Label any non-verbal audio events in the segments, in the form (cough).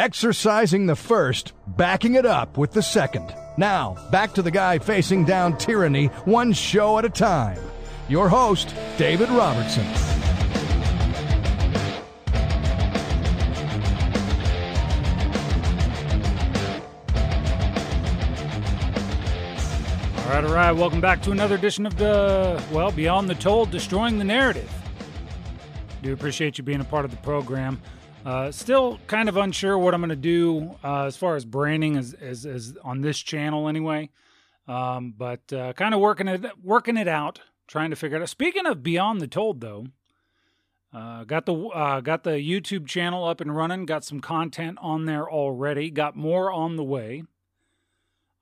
exercising the first, backing it up with the second. Now, back to the guy facing down tyranny one show at a time. Your host, David Robertson. All right, all right. Welcome back to another edition of the, well, Beyond the Told, Destroying the Narrative. Do appreciate you being a part of the program. Uh, still kind of unsure what I'm going to do uh, as far as branding as, as, as on this channel anyway. Um, but uh, kind of working it working it out, trying to figure it out. Speaking of Beyond the Told, though, uh, got the uh, got the YouTube channel up and running. Got some content on there already. Got more on the way.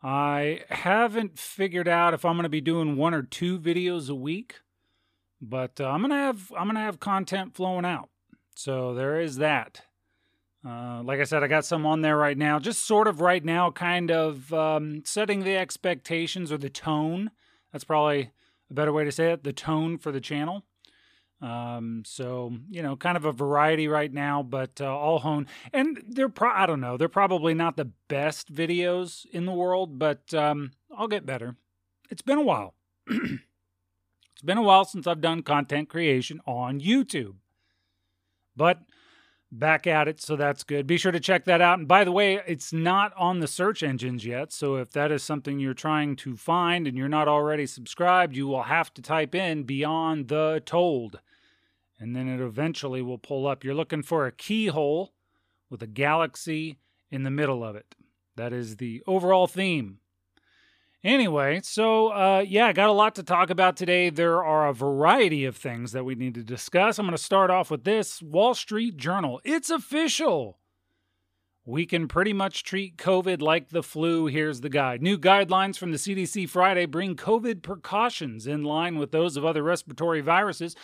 I haven't figured out if I'm going to be doing one or two videos a week, but I'm gonna have I'm gonna have content flowing out. So there is that. Uh, like I said, I got some on there right now, just sort of right now, kind of um, setting the expectations or the tone. That's probably a better way to say it the tone for the channel. Um, so, you know, kind of a variety right now, but uh, all hone. And they're, pro- I don't know, they're probably not the best videos in the world, but um, I'll get better. It's been a while. (clears throat) it's been a while since I've done content creation on YouTube. But back at it, so that's good. Be sure to check that out. And by the way, it's not on the search engines yet. So if that is something you're trying to find and you're not already subscribed, you will have to type in Beyond the Told. And then it eventually will pull up. You're looking for a keyhole with a galaxy in the middle of it. That is the overall theme. Anyway, so uh, yeah, I got a lot to talk about today. There are a variety of things that we need to discuss. I'm going to start off with this Wall Street Journal. It's official. We can pretty much treat COVID like the flu. Here's the guide. New guidelines from the CDC Friday bring COVID precautions in line with those of other respiratory viruses.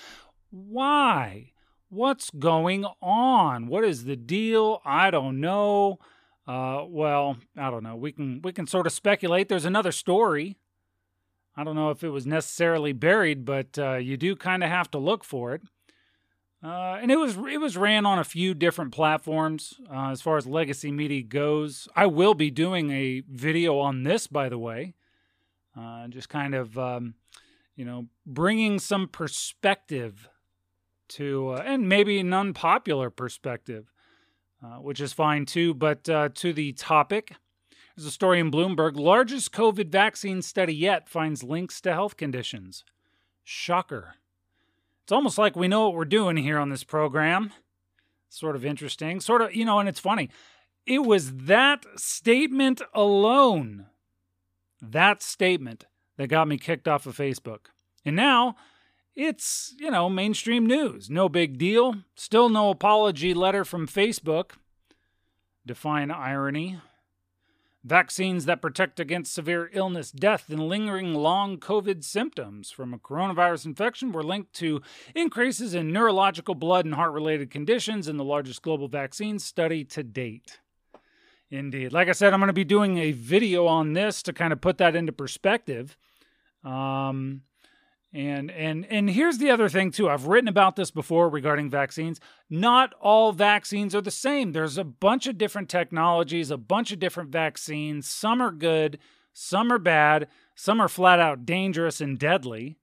Why? What's going on? What is the deal? I don't know. Uh, well, I don't know. We can we can sort of speculate. There's another story. I don't know if it was necessarily buried, but uh, you do kind of have to look for it. Uh, and it was it was ran on a few different platforms uh, as far as legacy media goes. I will be doing a video on this, by the way, uh, just kind of um, you know bringing some perspective to uh, and maybe an unpopular perspective uh, which is fine too. But uh, to the topic, there's a story in Bloomberg largest COVID vaccine study yet finds links to health conditions. Shocker. It's almost like we know what we're doing here on this program. Sort of interesting. Sort of, you know, and it's funny. It was that statement alone, that statement, that got me kicked off of Facebook. And now it's, you know, mainstream news. No big deal. Still no apology letter from Facebook. Define irony. Vaccines that protect against severe illness, death, and lingering long COVID symptoms from a coronavirus infection were linked to increases in neurological, blood, and heart related conditions in the largest global vaccine study to date. Indeed. Like I said, I'm going to be doing a video on this to kind of put that into perspective. Um, and and and here's the other thing too. I've written about this before regarding vaccines. Not all vaccines are the same. There's a bunch of different technologies, a bunch of different vaccines. Some are good, some are bad, some are flat out dangerous and deadly.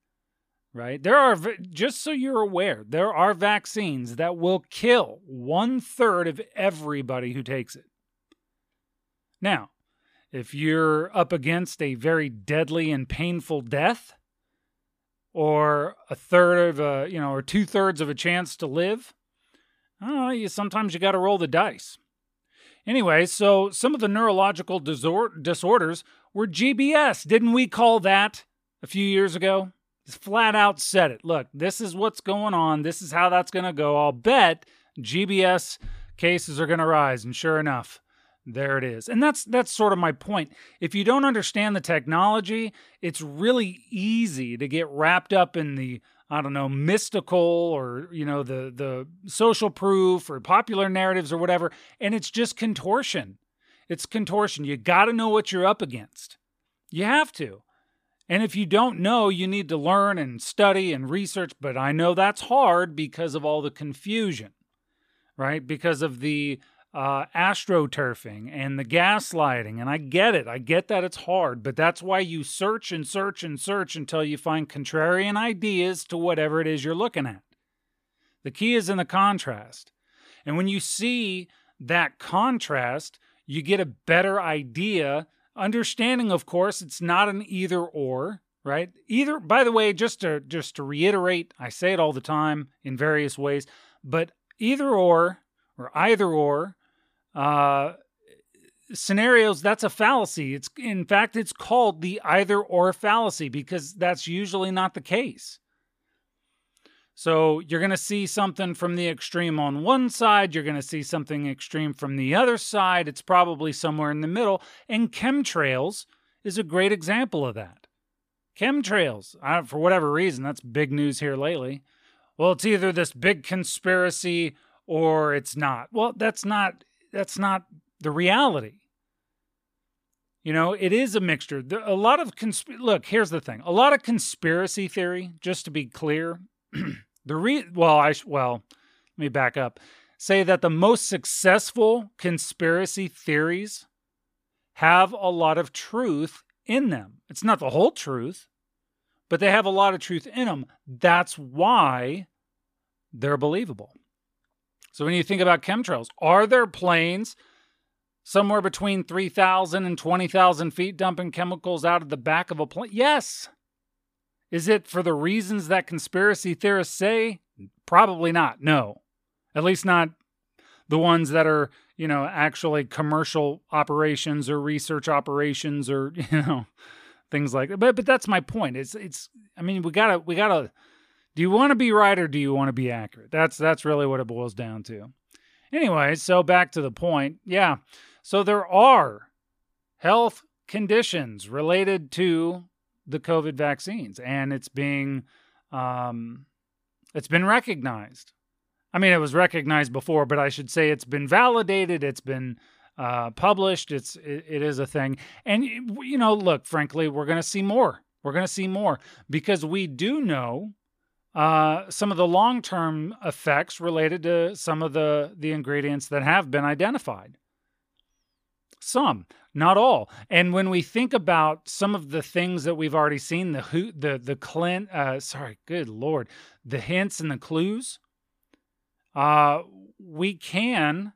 Right? There are just so you're aware, there are vaccines that will kill one third of everybody who takes it. Now, if you're up against a very deadly and painful death, or a third of a you know or two thirds of a chance to live oh you sometimes you got to roll the dice. Anyway so some of the neurological disor- disorders were gbs didn't we call that a few years ago? Just flat out said it. Look this is what's going on. This is how that's going to go. I'll bet gbs cases are going to rise. And sure enough there it is. And that's that's sort of my point. If you don't understand the technology, it's really easy to get wrapped up in the I don't know, mystical or you know the the social proof or popular narratives or whatever, and it's just contortion. It's contortion. You got to know what you're up against. You have to. And if you don't know, you need to learn and study and research, but I know that's hard because of all the confusion. Right? Because of the uh, astroturfing and the gaslighting. And I get it. I get that it's hard, but that's why you search and search and search until you find contrarian ideas to whatever it is you're looking at. The key is in the contrast. And when you see that contrast, you get a better idea. Understanding, of course, it's not an either or, right? Either, by the way, just to just to reiterate, I say it all the time in various ways, but either or or either or uh, scenarios, that's a fallacy. It's in fact it's called the either or fallacy because that's usually not the case. So you're going to see something from the extreme on one side, you're going to see something extreme from the other side. It's probably somewhere in the middle. And chemtrails is a great example of that. Chemtrails, uh, for whatever reason, that's big news here lately. Well, it's either this big conspiracy or it's not. Well, that's not that's not the reality. You know, it is a mixture. A lot of consp- look. Here's the thing: a lot of conspiracy theory. Just to be clear, (clears throat) the re well, I well, let me back up. Say that the most successful conspiracy theories have a lot of truth in them. It's not the whole truth, but they have a lot of truth in them. That's why they're believable. So when you think about chemtrails, are there planes somewhere between 3,000 and 20,000 feet dumping chemicals out of the back of a plane? Yes. Is it for the reasons that conspiracy theorists say? Probably not. No. At least not the ones that are, you know, actually commercial operations or research operations or, (laughs) you know, things like that. But but that's my point. It's it's I mean, we got to we got to do you want to be right or do you want to be accurate? That's that's really what it boils down to. Anyway, so back to the point. Yeah. So there are health conditions related to the COVID vaccines, and it's being um, it's been recognized. I mean, it was recognized before, but I should say it's been validated. It's been uh, published. It's it, it is a thing, and you know, look, frankly, we're going to see more. We're going to see more because we do know uh, some of the long-term effects related to some of the the ingredients that have been identified. Some, not all. And when we think about some of the things that we've already seen, the who, the the Clint, uh, sorry, good lord, the hints and the clues, uh, we can,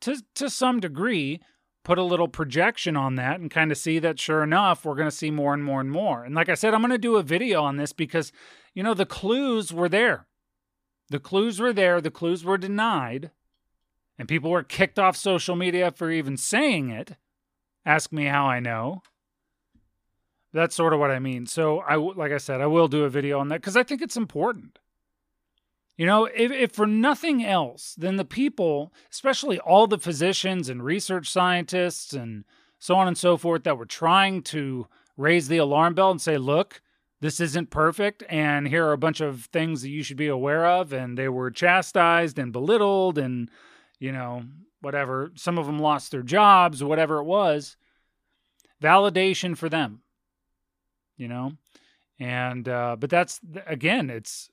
to to some degree, put a little projection on that and kind of see that sure enough, we're going to see more and more and more. And like I said, I'm going to do a video on this because you know, the clues were there. The clues were there, the clues were denied, and people were kicked off social media for even saying it. Ask me how I know. That's sort of what I mean. So I like I said, I will do a video on that cuz I think it's important. You know, if, if for nothing else, then the people, especially all the physicians and research scientists and so on and so forth that were trying to raise the alarm bell and say, look, this isn't perfect and here are a bunch of things that you should be aware of and they were chastised and belittled and you know whatever. Some of them lost their jobs whatever it was. Validation for them you know? And uh but that's again it's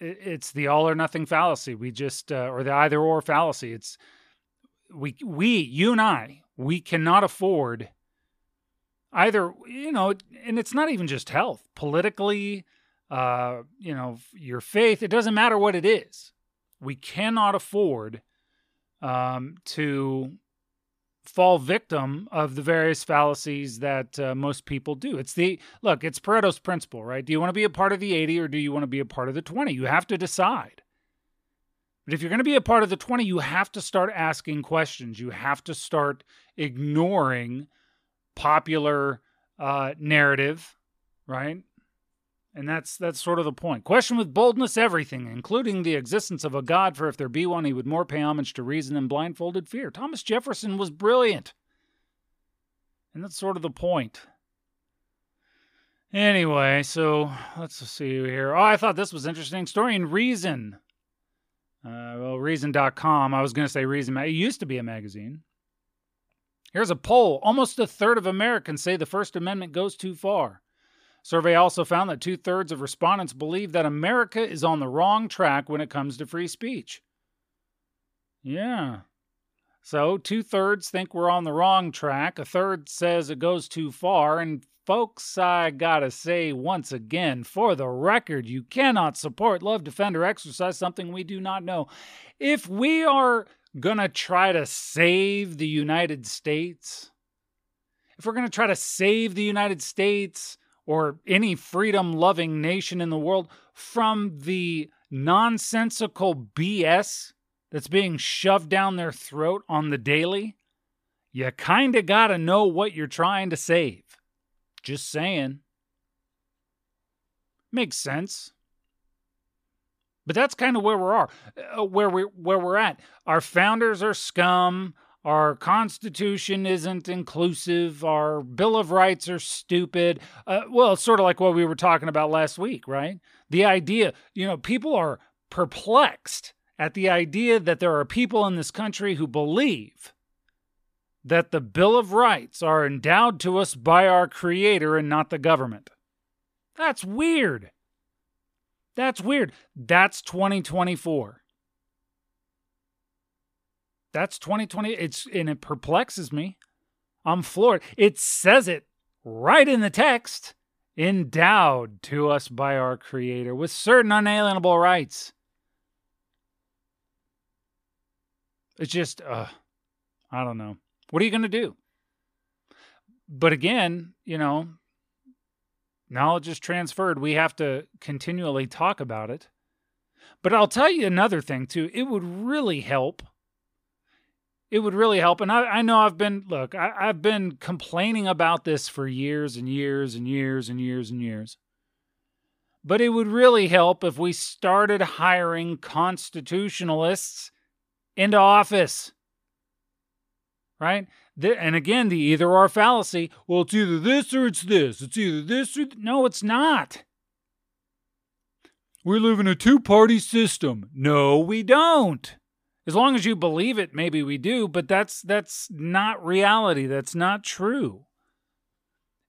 it's the all or nothing fallacy. We just uh, or the either or fallacy. It's we we you and i we cannot afford either you know and it's not even just health. Politically uh you know your faith it doesn't matter what it is. We cannot afford um to fall victim of the various fallacies that uh, most people do. It's the look it's pareto's principle right? Do you want to be a part of the 80 or do you want to be a part of the 20 you have to decide. But if you're going to be a part of the 20 you have to start asking questions. You have to start ignoring popular uh, narrative, right? And that's that's sort of the point. Question with boldness everything, including the existence of a God, for if there be one, he would more pay homage to reason than blindfolded fear. Thomas Jefferson was brilliant. And that's sort of the point. Anyway, so let's see here. Oh, I thought this was interesting. Story in Reason. Uh, well, Reason.com. I was going to say Reason. It used to be a magazine. Here's a poll. Almost a third of Americans say the First Amendment goes too far. Survey also found that two thirds of respondents believe that America is on the wrong track when it comes to free speech. Yeah. So, two thirds think we're on the wrong track. A third says it goes too far. And, folks, I gotta say once again, for the record, you cannot support, love, defend, or exercise something we do not know. If we are gonna try to save the United States, if we're gonna try to save the United States or any freedom loving nation in the world from the nonsensical BS that's being shoved down their throat on the daily, you kind of got to know what you're trying to save. Just saying. Makes sense. But that's kind of where we are, uh, where we where we're at. Our founders are scum. Our Constitution isn't inclusive. Our Bill of Rights are stupid. Uh, well, it's sort of like what we were talking about last week, right? The idea, you know, people are perplexed at the idea that there are people in this country who believe that the Bill of Rights are endowed to us by our Creator and not the government. That's weird. That's weird. That's 2024. That's 2020. It's and it perplexes me. I'm floored. It says it right in the text. Endowed to us by our Creator with certain unalienable rights. It's just, uh, I don't know. What are you going to do? But again, you know, knowledge is transferred. We have to continually talk about it. But I'll tell you another thing, too. It would really help. It would really help. And I, I know I've been, look, I, I've been complaining about this for years and years and years and years and years. But it would really help if we started hiring constitutionalists into office. Right? And again, the either or fallacy. Well, it's either this or it's this. It's either this or. Th- no, it's not. We live in a two party system. No, we don't. As long as you believe it, maybe we do, but that's that's not reality. That's not true.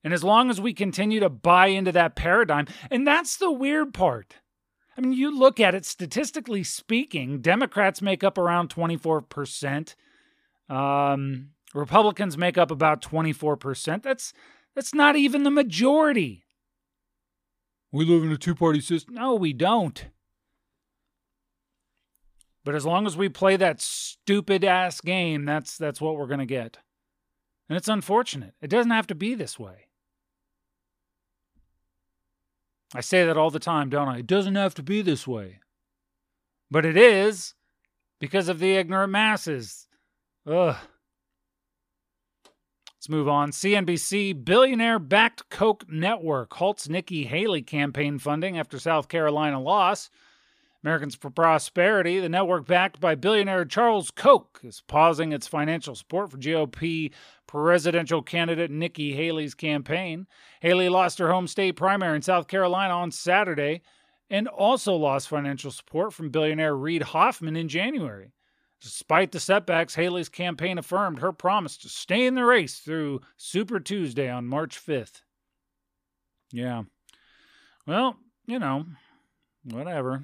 And as long as we continue to buy into that paradigm, and that's the weird part. I mean, you look at it statistically speaking, Democrats make up around 24%. Um, Republicans make up about 24%. That's that's not even the majority. We live in a two-party system. No, we don't. But as long as we play that stupid ass game, that's that's what we're going to get. And it's unfortunate. It doesn't have to be this way. I say that all the time, don't I? It doesn't have to be this way. But it is because of the ignorant masses. Ugh. Let's move on. CNBC billionaire backed Koch network halts Nikki Haley campaign funding after South Carolina loss. Americans for Prosperity, the network backed by billionaire Charles Koch, is pausing its financial support for GOP presidential candidate Nikki Haley's campaign. Haley lost her home state primary in South Carolina on Saturday and also lost financial support from billionaire Reid Hoffman in January. Despite the setbacks, Haley's campaign affirmed her promise to stay in the race through Super Tuesday on March 5th. Yeah. Well, you know, whatever.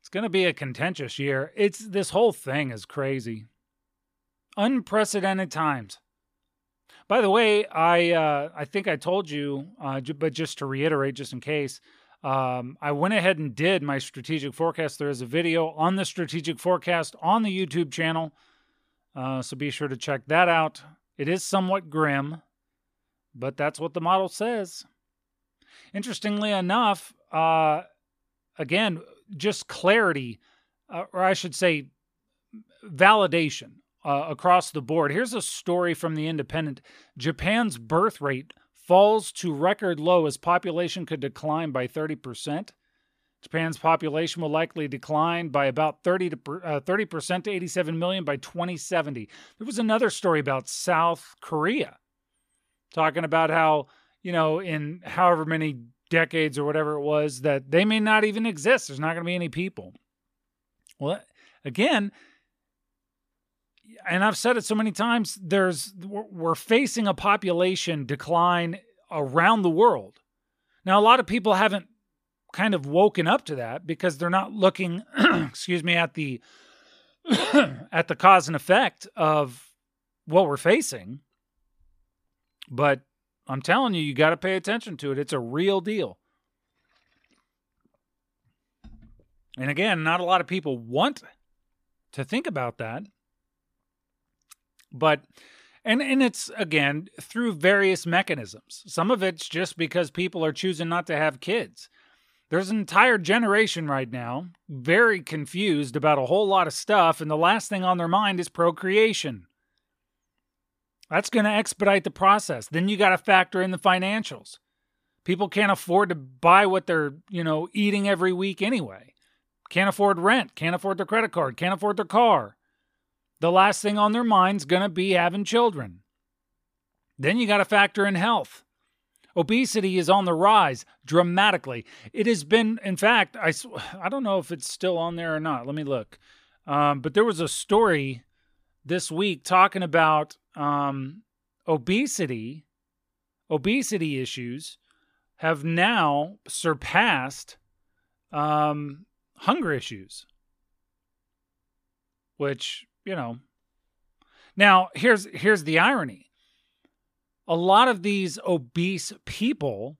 It's going to be a contentious year. It's this whole thing is crazy. Unprecedented times. By the way, I uh, I think I told you, uh, but just to reiterate, just in case, um, I went ahead and did my strategic forecast. There is a video on the strategic forecast on the YouTube channel, uh, so be sure to check that out. It is somewhat grim, but that's what the model says. Interestingly enough, uh, again, just clarity, uh, or I should say, validation uh, across the board. Here's a story from The Independent Japan's birth rate falls to record low as population could decline by 30%. Japan's population will likely decline by about 30 to uh, 30% to 87 million by 2070. There was another story about South Korea talking about how, you know, in however many decades or whatever it was that they may not even exist. There's not going to be any people. Well, again, and I've said it so many times, there's we're facing a population decline around the world. Now, a lot of people haven't kind of woken up to that because they're not looking, (clears throat) excuse me, at the (clears throat) at the cause and effect of what we're facing. But I'm telling you, you got to pay attention to it. It's a real deal. And again, not a lot of people want to think about that. But and and it's again through various mechanisms. Some of it's just because people are choosing not to have kids. There's an entire generation right now very confused about a whole lot of stuff and the last thing on their mind is procreation. That's going to expedite the process. Then you got to factor in the financials. People can't afford to buy what they're, you know, eating every week anyway. Can't afford rent, can't afford their credit card, can't afford their car. The last thing on their mind's going to be having children. Then you got to factor in health. Obesity is on the rise dramatically. It has been, in fact, I, I don't know if it's still on there or not. Let me look. Um, but there was a story this week talking about um, obesity, obesity issues have now surpassed um, hunger issues, which you know. Now here's here's the irony. A lot of these obese people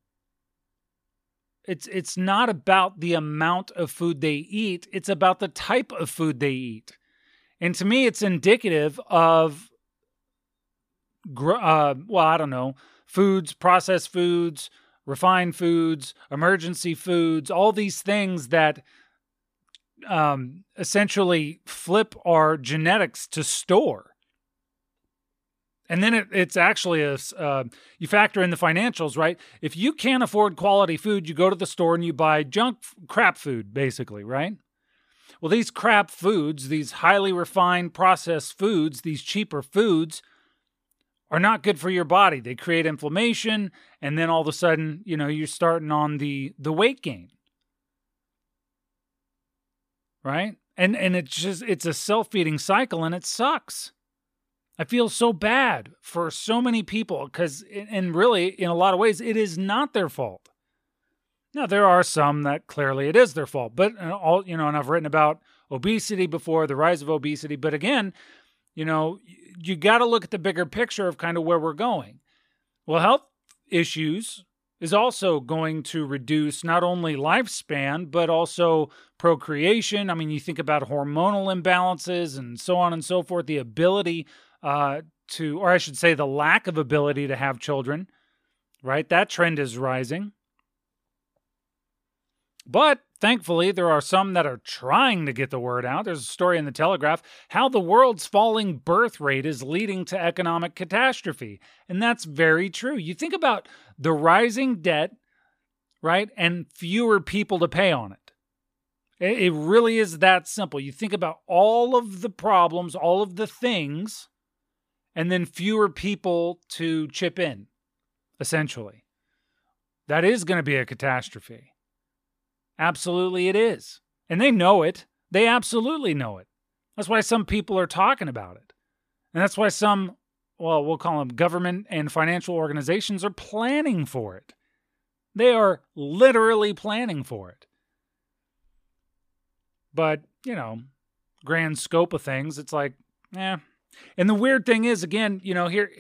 it's it's not about the amount of food they eat, it's about the type of food they eat. And to me it's indicative of uh, well, I don't know, foods, processed foods, refined foods, emergency foods, all these things that um, essentially flip our genetics to store. And then it, it's actually a uh, you factor in the financials, right? If you can't afford quality food, you go to the store and you buy junk crap food, basically, right? Well, these crap foods, these highly refined processed foods, these cheaper foods, are not good for your body. They create inflammation, and then all of a sudden, you know, you're starting on the the weight gain right? And and it's just it's a self-feeding cycle and it sucks. I feel so bad for so many people cuz and really in a lot of ways it is not their fault. Now there are some that clearly it is their fault, but uh, all you know and I've written about obesity before, the rise of obesity, but again, you know, you got to look at the bigger picture of kind of where we're going. Well, health issues is also going to reduce not only lifespan, but also procreation. I mean, you think about hormonal imbalances and so on and so forth, the ability uh, to, or I should say, the lack of ability to have children, right? That trend is rising. But thankfully, there are some that are trying to get the word out. There's a story in the Telegraph how the world's falling birth rate is leading to economic catastrophe. And that's very true. You think about the rising debt, right? And fewer people to pay on it. It really is that simple. You think about all of the problems, all of the things, and then fewer people to chip in, essentially. That is going to be a catastrophe. Absolutely, it is. And they know it. They absolutely know it. That's why some people are talking about it. And that's why some, well, we'll call them government and financial organizations are planning for it. They are literally planning for it. But, you know, grand scope of things, it's like, eh. And the weird thing is, again, you know, here,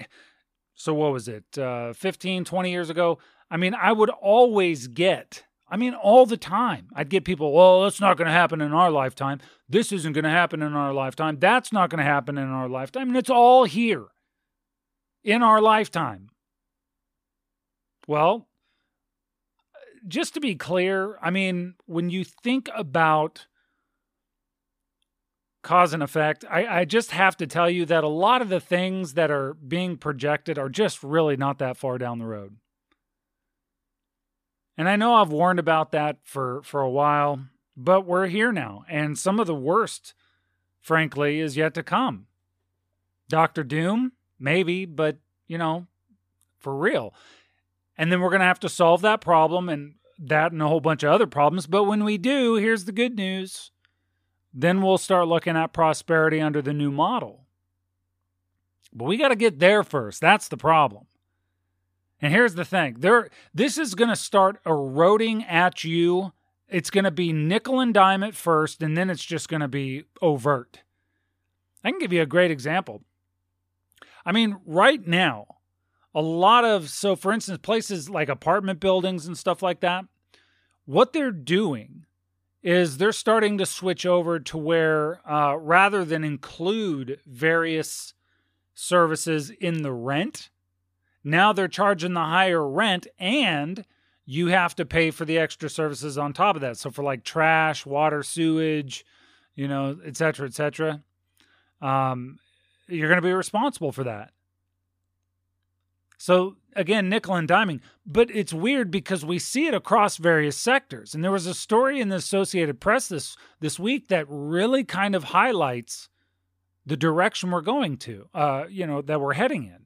so what was it, uh, 15, 20 years ago? I mean, I would always get I mean, all the time. I'd get people, well, that's not going to happen in our lifetime. This isn't going to happen in our lifetime. That's not going to happen in our lifetime. And it's all here in our lifetime. Well, just to be clear, I mean, when you think about cause and effect, I, I just have to tell you that a lot of the things that are being projected are just really not that far down the road. And I know I've warned about that for, for a while, but we're here now. And some of the worst, frankly, is yet to come. Doctor Doom, maybe, but, you know, for real. And then we're going to have to solve that problem and that and a whole bunch of other problems. But when we do, here's the good news. Then we'll start looking at prosperity under the new model. But we got to get there first. That's the problem. And here's the thing there this is going to start eroding at you. It's going to be nickel and dime at first, and then it's just going to be overt. I can give you a great example. I mean, right now, a lot of, so for instance, places like apartment buildings and stuff like that, what they're doing is they're starting to switch over to where uh, rather than include various services in the rent, now they're charging the higher rent and you have to pay for the extra services on top of that. So for like trash, water, sewage, you know, et cetera, et cetera, um, you're going to be responsible for that. So again, nickel and diming, but it's weird because we see it across various sectors. And there was a story in the Associated Press this this week that really kind of highlights the direction we're going to, uh, you know, that we're heading in.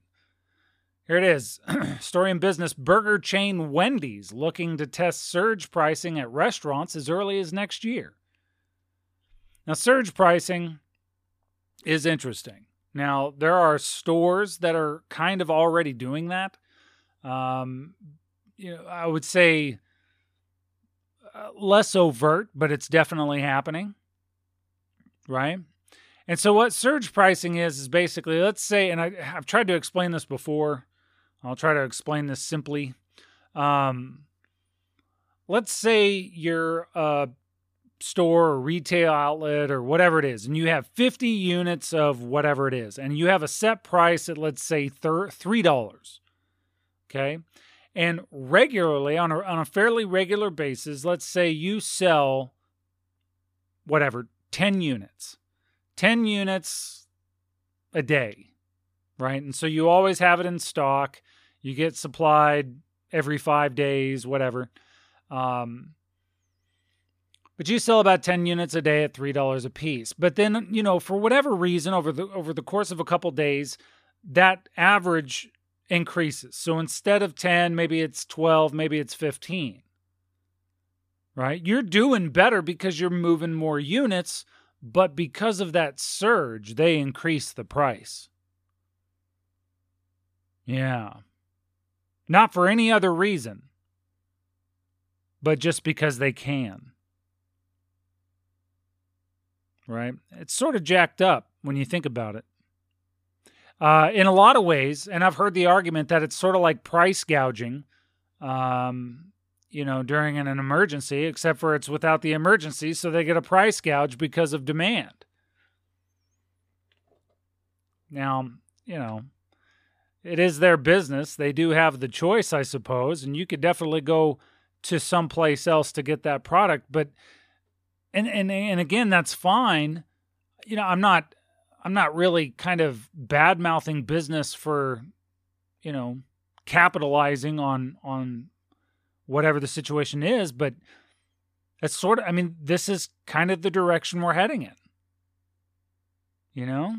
Here it is. (clears throat) Story in business burger chain Wendy's looking to test surge pricing at restaurants as early as next year. Now, surge pricing is interesting. Now, there are stores that are kind of already doing that. Um, you know, I would say uh, less overt, but it's definitely happening. Right? And so, what surge pricing is, is basically, let's say, and I, have tried to explain this before, I'll try to explain this simply. Um, let's say you're a store or retail outlet or whatever it is, and you have 50 units of whatever it is, and you have a set price at, let's say, $3. Okay. And regularly, on a, on a fairly regular basis, let's say you sell whatever, 10 units, 10 units a day right? And so you always have it in stock. You get supplied every five days, whatever. Um, but you sell about 10 units a day at $3 a piece. But then, you know, for whatever reason over the over the course of a couple days, that average increases. So instead of 10, maybe it's 12, maybe it's 15. Right? You're doing better because you're moving more units, but because of that surge, they increase the price. Yeah. Not for any other reason, but just because they can. Right? It's sort of jacked up when you think about it. Uh, in a lot of ways, and I've heard the argument that it's sort of like price gouging, um, you know, during an, an emergency, except for it's without the emergency, so they get a price gouge because of demand. Now, you know, it is their business. They do have the choice, I suppose, and you could definitely go to someplace else to get that product. But and and and again, that's fine. You know, I'm not I'm not really kind of bad mouthing business for, you know, capitalizing on on whatever the situation is, but it's sort of I mean, this is kind of the direction we're heading in. You know?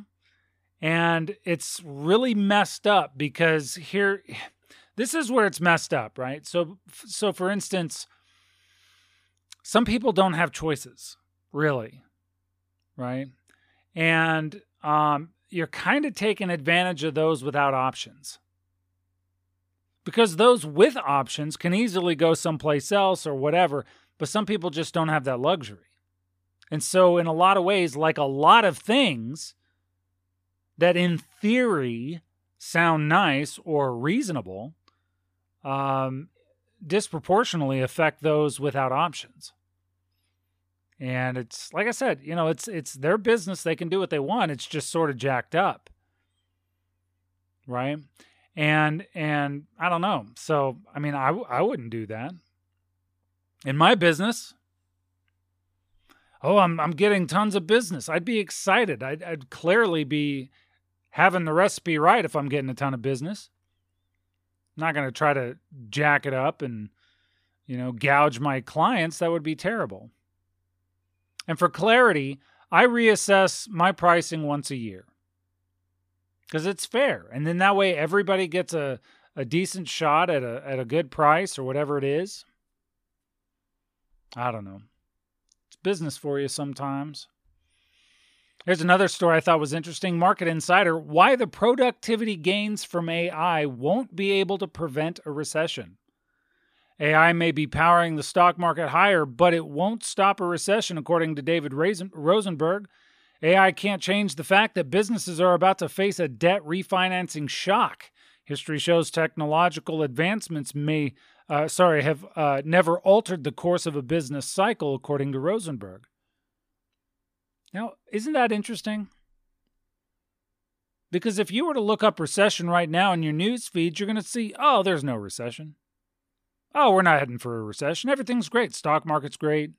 And it's really messed up because here (sighs) this is where it's messed up, right? So so for instance, some people don't have choices, really. Right? And um, you're kind of taking advantage of those without options. Because those with options can easily go someplace else or whatever, but some people just don't have that luxury. And so, in a lot of ways, like a lot of things, that in theory sound nice or reasonable um, disproportionately affect those without options. And it's like I said, you know, it's it's their business. They can do what they want. It's just sort of jacked up, right? And and I don't know. So I mean, I I wouldn't do that in my business. Oh, I'm I'm getting tons of business. I'd be excited. I'd, I'd clearly be having the recipe right if I'm getting a ton of business. I'm not going to try to jack it up and, you know, gouge my clients. That would be terrible. And for clarity, I reassess my pricing once a year because it's fair. And then that way everybody gets a, a decent shot at a, at a good price or whatever it is. I don't know. It's business for you sometimes. Here's another story I thought was interesting. Market Insider why the productivity gains from AI won't be able to prevent a recession. AI may be powering the stock market higher, but it won't stop a recession, according to David Rosenberg, AI can't change the fact that businesses are about to face a debt refinancing shock. History shows technological advancements may, uh, sorry, have uh, never altered the course of a business cycle, according to Rosenberg. Now, isn't that interesting? Because if you were to look up recession right now in your news feed, you're going to see, oh, there's no recession. Oh, we're not heading for a recession. Everything's great. Stock market's great.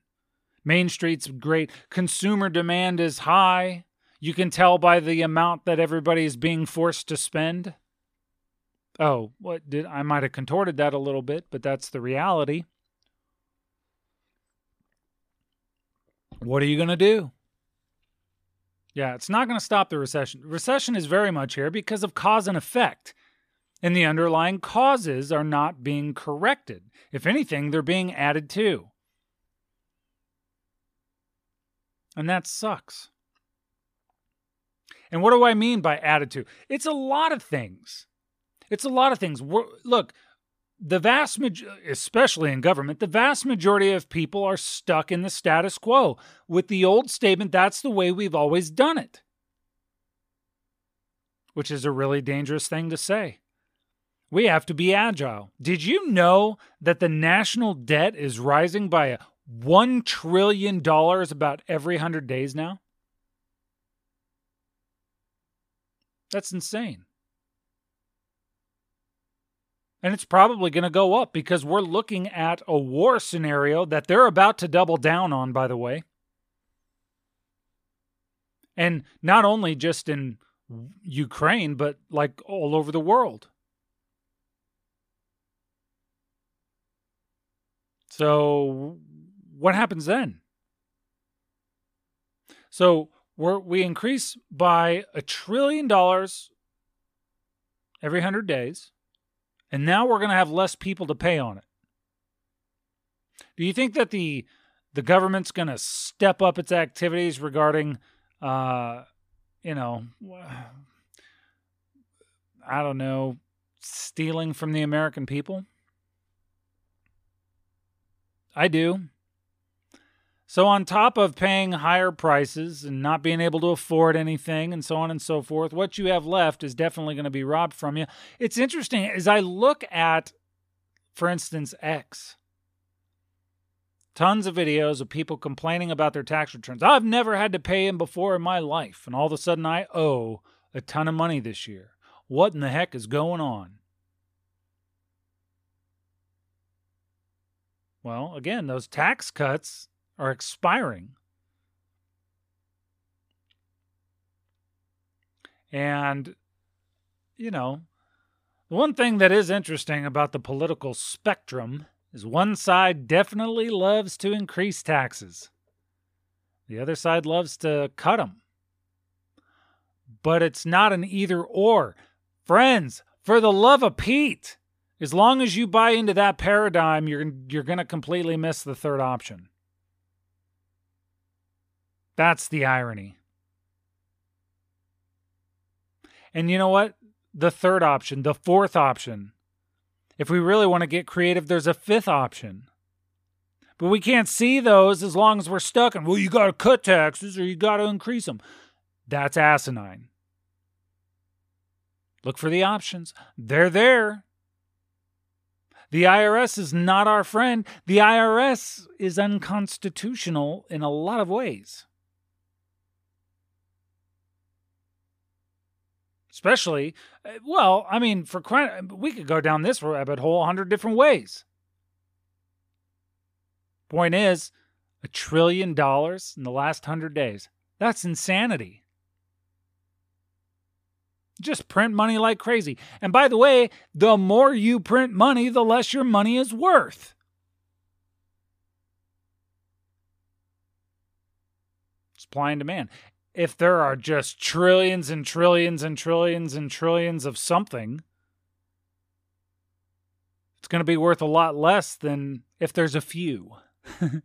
Main Street's great. Consumer demand is high. You can tell by the amount that everybody is being forced to spend. Oh, what did I might have contorted that a little bit, but that's the reality. What are you going to do? Yeah, it's not going to stop the recession. Recession is very much here because of cause and effect. And the underlying causes are not being corrected. If anything, they're being added to. And that sucks. And what do I mean by attitude? It's a lot of things. It's a lot of things. We're, look, the vast majority, especially in government, the vast majority of people are stuck in the status quo with the old statement that's the way we've always done it, which is a really dangerous thing to say. We have to be agile. Did you know that the national debt is rising by $1 trillion about every 100 days now? That's insane. And it's probably going to go up because we're looking at a war scenario that they're about to double down on, by the way. And not only just in Ukraine, but like all over the world. So, what happens then? So, we're, we increase by a trillion dollars every 100 days and now we're going to have less people to pay on it. Do you think that the the government's going to step up its activities regarding, uh, you know, (sighs) I don't know, stealing from the American people? I do. So, on top of paying higher prices and not being able to afford anything and so on and so forth, what you have left is definitely going to be robbed from you. It's interesting as I look at, for instance, X, tons of videos of people complaining about their tax returns. I've never had to pay them before in my life, and all of a sudden I owe a ton of money this year. What in the heck is going on? Well, again, those tax cuts are expiring. And, you know, the one thing that is interesting about the political spectrum is one side definitely loves to increase taxes, the other side loves to cut them. But it's not an either or. Friends, for the love of Pete, as long as you buy into that paradigm, you're, you're going to completely miss the third option. That's the irony. And you know what? The third option, the fourth option. If we really want to get creative, there's a fifth option. But we can't see those as long as we're stuck in, well, you got to cut taxes or you got to increase them. That's asinine. Look for the options. They're there. The IRS is not our friend. The IRS is unconstitutional in a lot of ways. Especially, uh, well, I mean, for crying, we could go down this rabbit hole a hundred different ways. Point is, a trillion dollars in the last hundred days. That's insanity. Just print money like crazy. And by the way, the more you print money, the less your money is worth. Supply and demand if there are just trillions and trillions and trillions and trillions of something, it's going to be worth a lot less than if there's a few. (laughs)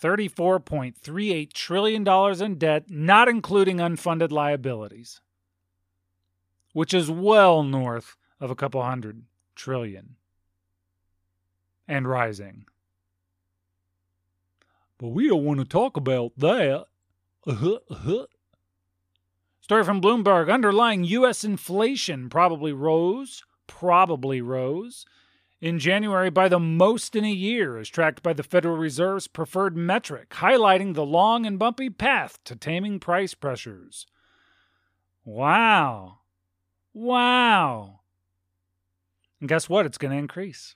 $34.38 trillion in debt, not including unfunded liabilities, which is well north of a couple hundred trillion and rising. But we don't want to talk about that. Uh-huh, uh-huh. Story from Bloomberg underlying U.S. inflation probably rose, probably rose in January by the most in a year, as tracked by the Federal Reserve's preferred metric, highlighting the long and bumpy path to taming price pressures. Wow. Wow. And guess what? It's going to increase.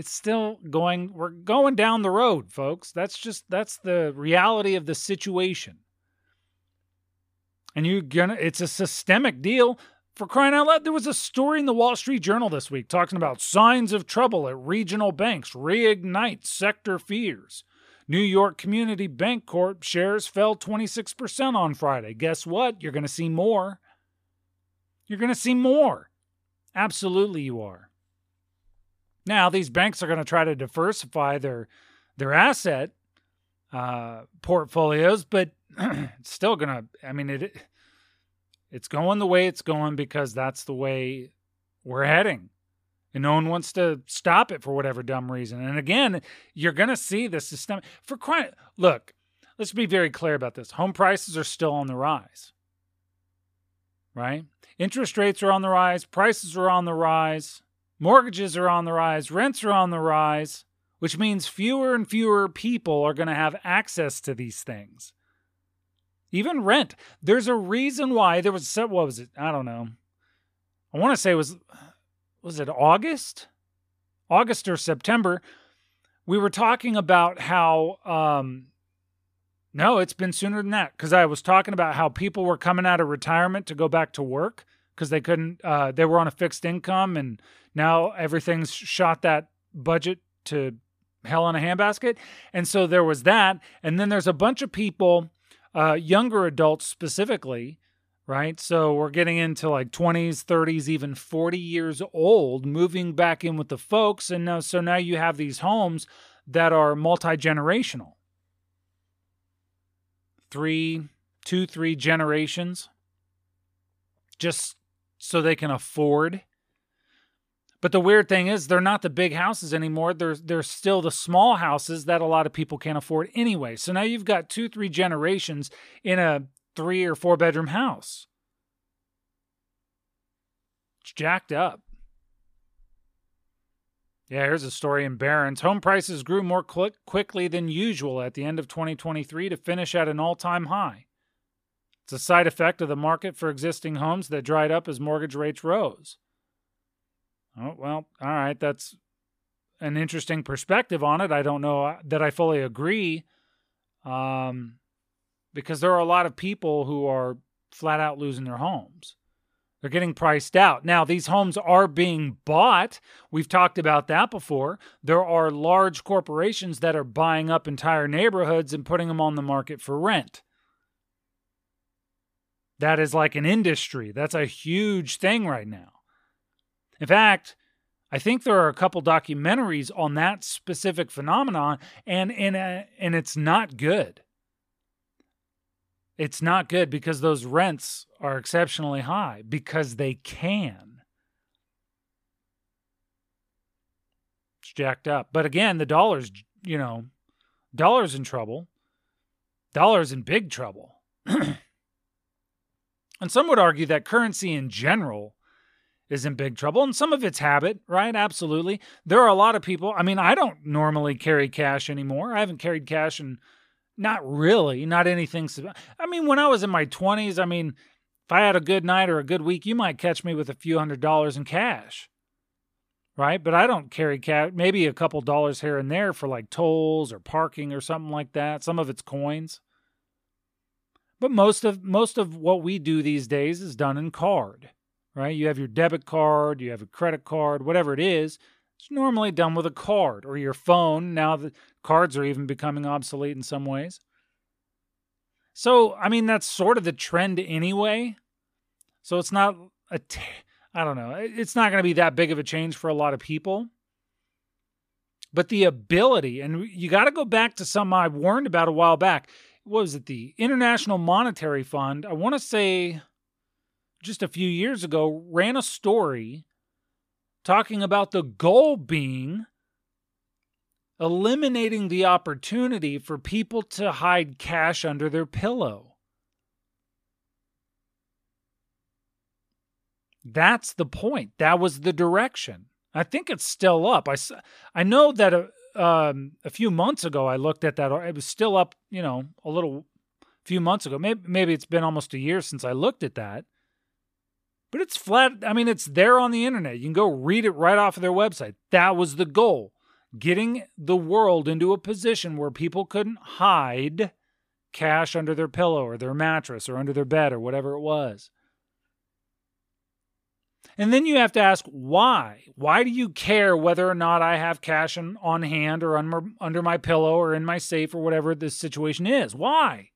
It's still going, we're going down the road, folks. That's just, that's the reality of the situation. And you're gonna, it's a systemic deal. For crying out loud, there was a story in the Wall Street Journal this week talking about signs of trouble at regional banks reignite sector fears. New York Community Bancorp shares fell 26% on Friday. Guess what? You're to see more. You're to see more. Absolutely, you are. Now, these banks are going to try to diversify their their asset uh, portfolios, but (clears throat) it's still going to. I mean, it it's going the way it's going because that's the way we're heading. And no one wants to stop it for whatever dumb reason. And again, you're going to see the system for crying. Look, let's be very clear about this. Home prices are still on the rise, right? Interest rates are on the rise, prices are on the rise, mortgages are on the rise, rents are on the rise, which means fewer and fewer people are going to have access to these things. Even rent. There's a reason why there was what was it? I don't know. I want to say it was was it August? August or September. We were talking about how um no, it's been sooner than that cuz I was talking about how people were coming out of retirement to go back to work cuz they couldn't uh they were on a fixed income and now everything's shot that budget to hell in a handbasket. And so there was that and then there's a bunch of people uh, younger adults specifically, right? So we're getting into like 20s, 30s, even 40 years old, moving back in with the folks. And now, so now you have these homes that are multi generational three, two, three generations, just so they can afford but the weird thing is, they're not the big houses anymore. They're, they're still the small houses that a lot of people can't afford anyway. So now you've got two, three generations in a three or four bedroom house. It's jacked up. Yeah, here's a story in Barron's. Home prices grew more quick, quickly than usual at the end of 2023 to finish at an all time high. It's a side effect of the market for existing homes that dried up as mortgage rates rose. Oh, well, all right. That's an interesting perspective on it. I don't know uh, that I fully agree um, because there are a lot of people who are flat out losing their homes. They're getting priced out. Now, these homes are being bought. We've talked about that before. There are large corporations that are buying up entire neighborhoods and putting them on the market for rent. That is like an industry. That's a huge thing right now. In fact, I think there are a couple documentaries on that specific phenomenon, and and and it's not good. It's not good because those rents are exceptionally high because they can. It's jacked up. But again, the dollar's, you know, dollar's in trouble. Dollar's in big trouble. (clears throat) and some would argue that currency in general is in big trouble. And some of it's habit, right? Absolutely. There are a lot of people. I mean, I don't normally carry cash anymore. I haven't carried cash and not really, not anything. I mean, when I was in my 20s, I mean, if I had a good night or a good week, you might catch me with a few hundred dollars in cash. Right? But I don't carry cash, maybe a couple dollars here and there for like tolls or parking or something like that. Some of it's coins. But most of most of what we do these days is done in card right? You have your debit card, you have a credit card, whatever it is. It's normally done with a card or your phone. Now the cards are even becoming obsolete in some ways. So, I mean, that's sort of the trend anyway. So it's not a, t- I don't know, it's not going to be that big of a change for a lot of people. But the ability, and you got to go back to something I warned about a while back. What was it? The International Monetary Fund. I want to say just a few years ago ran a story talking about the goal being eliminating the opportunity for people to hide cash under their pillow. That's the point. That was the direction. I think it's still up. I, I know that a, um, a few months ago I looked at that. It was still up, you know, a little few months ago. Maybe maybe it's been almost a year since I looked at that. But it's flat. I mean, it's there on the internet. You can go read it right off of their website. That was the goal getting the world into a position where people couldn't hide cash under their pillow or their mattress or under their bed or whatever it was. And then you have to ask why? Why do you care whether or not I have cash on, on hand or under, under my pillow or in my safe or whatever this situation is? Why?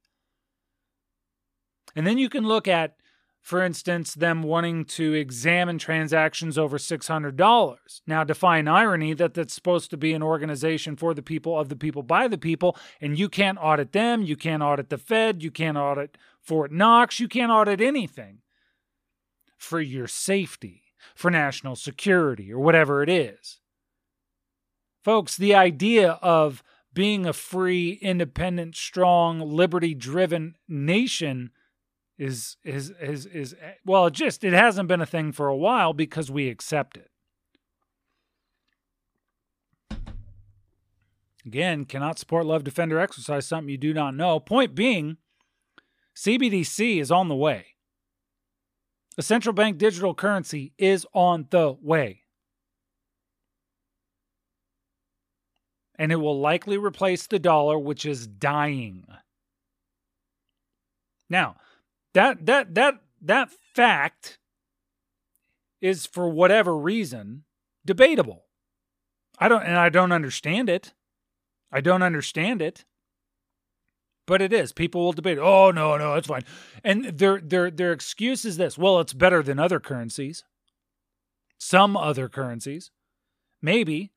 And then you can look at for instance, them wanting to examine transactions over $600. Now, define irony that that's supposed to be an organization for the people, of the people, by the people, and you can't audit them, you can't audit the Fed, you can't audit Fort Knox, you can't audit anything for your safety, for national security, or whatever it is. Folks, the idea of being a free, independent, strong, liberty driven nation is is is is well, it just it hasn't been a thing for a while because we accept it. Again, cannot support love defender exercise something you do not know. Point being, CBDC is on the way. A central bank digital currency is on the way. And it will likely replace the dollar, which is dying. Now, that that that that fact is for whatever reason debatable. I don't and I don't understand it. I don't understand it. But it is. People will debate. Oh no, no, it's fine. And their their their excuse is this. Well, it's better than other currencies. Some other currencies. Maybe.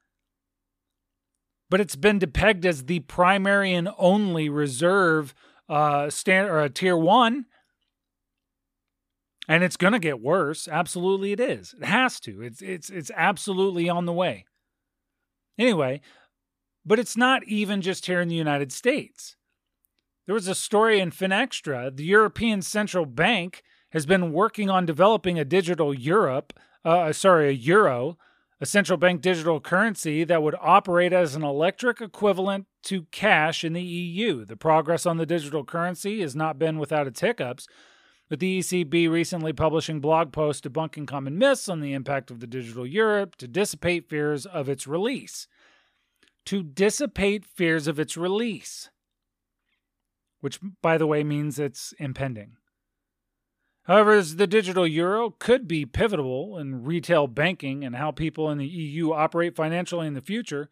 But it's been pegged as the primary and only reserve uh or a tier 1 and it's going to get worse. Absolutely, it is. It has to. It's it's it's absolutely on the way. Anyway, but it's not even just here in the United States. There was a story in FinExtra. The European Central Bank has been working on developing a digital Europe, uh, sorry, a euro, a central bank digital currency that would operate as an electric equivalent to cash in the EU. The progress on the digital currency has not been without its hiccups with the ECB recently publishing blog posts debunking common myths on the impact of the digital euro to dissipate fears of its release. To dissipate fears of its release, which, by the way, means it's impending. However, the digital euro could be pivotal in retail banking and how people in the EU operate financially in the future.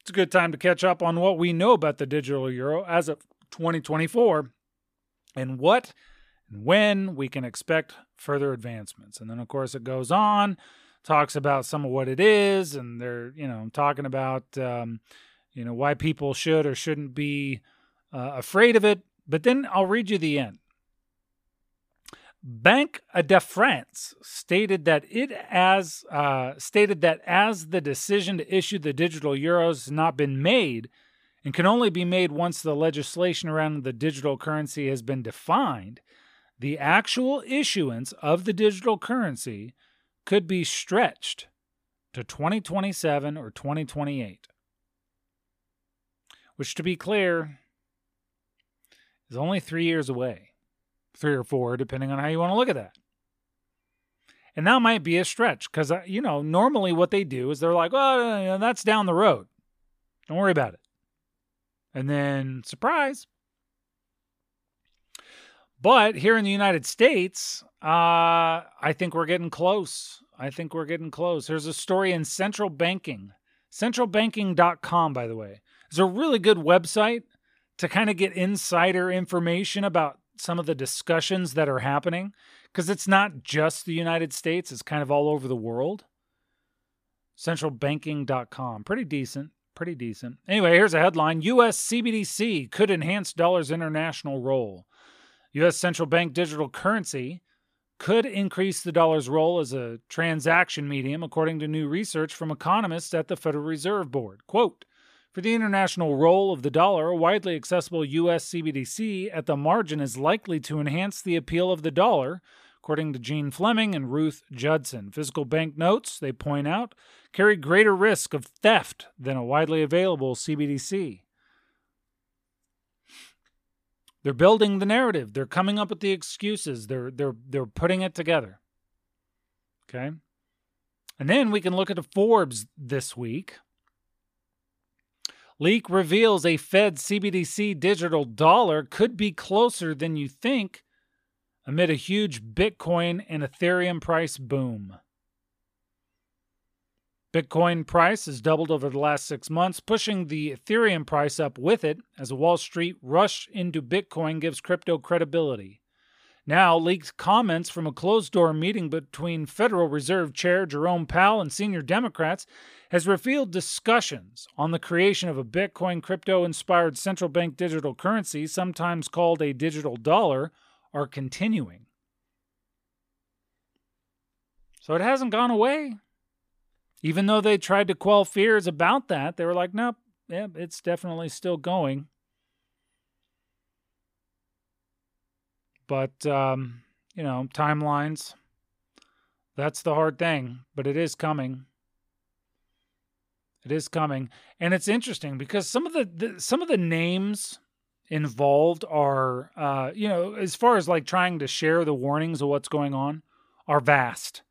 It's a good time to catch up on what we know about the digital euro as of 2024 and what and when we can expect further advancements. And then, of course, it goes on, talks about some of what it is, and they're, you know, talking about, um, you know, why people should or shouldn't be uh, afraid of it. But then I'll read you the end. Banque de France stated that it as uh, stated that as the decision to issue the digital euros has not been made and can only be made once the legislation around the digital currency has been defined, the actual issuance of the digital currency could be stretched to 2027 or 2028. Which, to be clear, is only three years away. Three or four, depending on how you want to look at that. And that might be a stretch because, uh, you know, normally what they do is they're like, oh, that's down the road. Don't worry about it. And then, surprise, but here in the United States, uh, I think we're getting close. I think we're getting close. There's a story in Central Banking, centralbanking.com, by the way. It's a really good website to kind of get insider information about some of the discussions that are happening because it's not just the United States, it's kind of all over the world. Centralbanking.com. Pretty decent. Pretty decent. Anyway, here's a headline US CBDC could enhance dollar's international role. U.S. central bank digital currency could increase the dollar's role as a transaction medium, according to new research from economists at the Federal Reserve Board. Quote, for the international role of the dollar, a widely accessible U.S. CBDC at the margin is likely to enhance the appeal of the dollar, according to Gene Fleming and Ruth Judson. Physical bank notes, they point out, carry greater risk of theft than a widely available CBDC. They're building the narrative. They're coming up with the excuses. They're they're they're putting it together. Okay? And then we can look at the Forbes this week. Leak reveals a Fed CBDC digital dollar could be closer than you think amid a huge Bitcoin and Ethereum price boom. Bitcoin price has doubled over the last six months, pushing the Ethereum price up with it as a Wall Street rush into Bitcoin gives crypto credibility. Now, leaked comments from a closed door meeting between Federal Reserve Chair Jerome Powell and senior Democrats has revealed discussions on the creation of a Bitcoin crypto inspired central bank digital currency, sometimes called a digital dollar, are continuing. So it hasn't gone away. Even though they tried to quell fears about that, they were like, nope, yeah, it's definitely still going. But, um, you know, timelines, that's the hard thing, but it is coming. It is coming. And it's interesting because some of the, the some of the names involved are uh, you know, as far as like trying to share the warnings of what's going on, are vast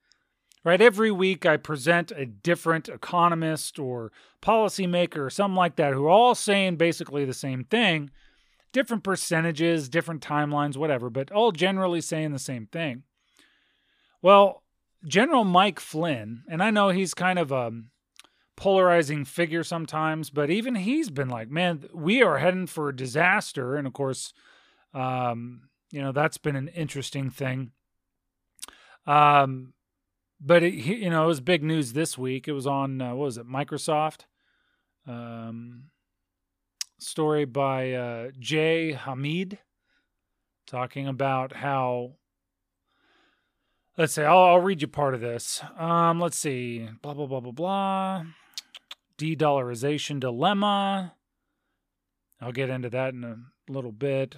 right? Every week I present a different economist or policymaker or something like that who are all saying basically the same thing, different percentages, different timelines, whatever, but all generally saying the same thing. Well, General Mike Flynn, and I know he's kind of a polarizing figure sometimes, but even he's been like, man, we are heading for a disaster. And of course, um, you know, that's been an interesting thing. Um, but it, you know, it was big news this week. It was on uh, what was it, Microsoft? Um, story by uh, Jay Hamid talking about how. Let's say I'll, I'll read you part of this. Um, let's see, blah blah blah blah blah. De-dollarization dilemma. I'll get into that in a little bit.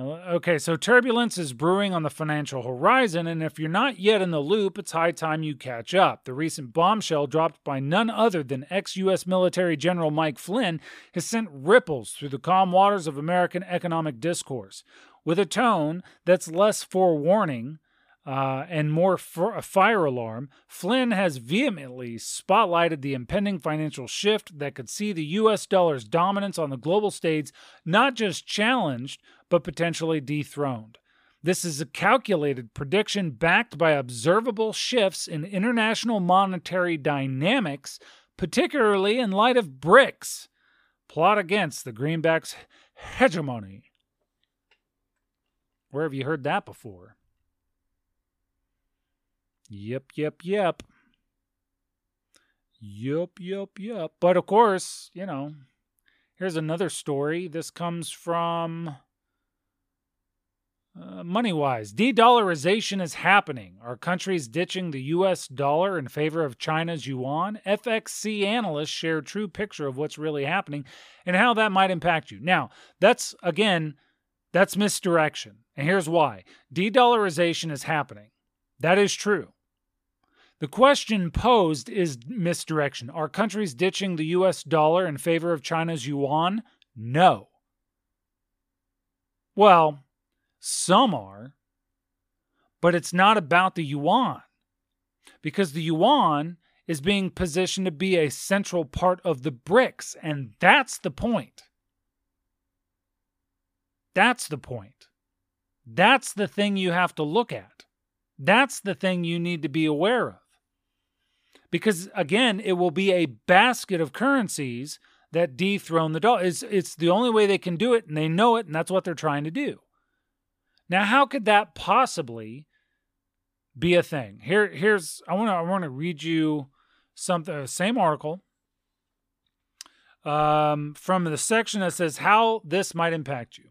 Uh, okay, so turbulence is brewing on the financial horizon, and if you're not yet in the loop, it's high time you catch up. The recent bombshell dropped by none other than ex U.S. military General Mike Flynn has sent ripples through the calm waters of American economic discourse. With a tone that's less forewarning uh, and more a fire alarm, Flynn has vehemently spotlighted the impending financial shift that could see the U.S. dollar's dominance on the global stage not just challenged, but potentially dethroned. This is a calculated prediction backed by observable shifts in international monetary dynamics, particularly in light of BRICS. Plot against the greenback's hegemony. Where have you heard that before? Yep, yep, yep. Yep, yep, yep. But of course, you know, here's another story. This comes from uh, Moneywise. De dollarization is happening. Are countries ditching the US dollar in favor of China's yuan. FXC analysts share true picture of what's really happening and how that might impact you. Now, that's again, that's misdirection. And here's why de dollarization is happening. That is true. The question posed is misdirection. Are countries ditching the US dollar in favor of China's yuan? No. Well, some are, but it's not about the yuan because the yuan is being positioned to be a central part of the BRICS, and that's the point. That's the point. That's the thing you have to look at. That's the thing you need to be aware of because again, it will be a basket of currencies that dethrone the dollar. It's, it's the only way they can do it, and they know it, and that's what they're trying to do. Now, how could that possibly be a thing? Here, here's I want to I want to read you something. Uh, same article um, from the section that says how this might impact you.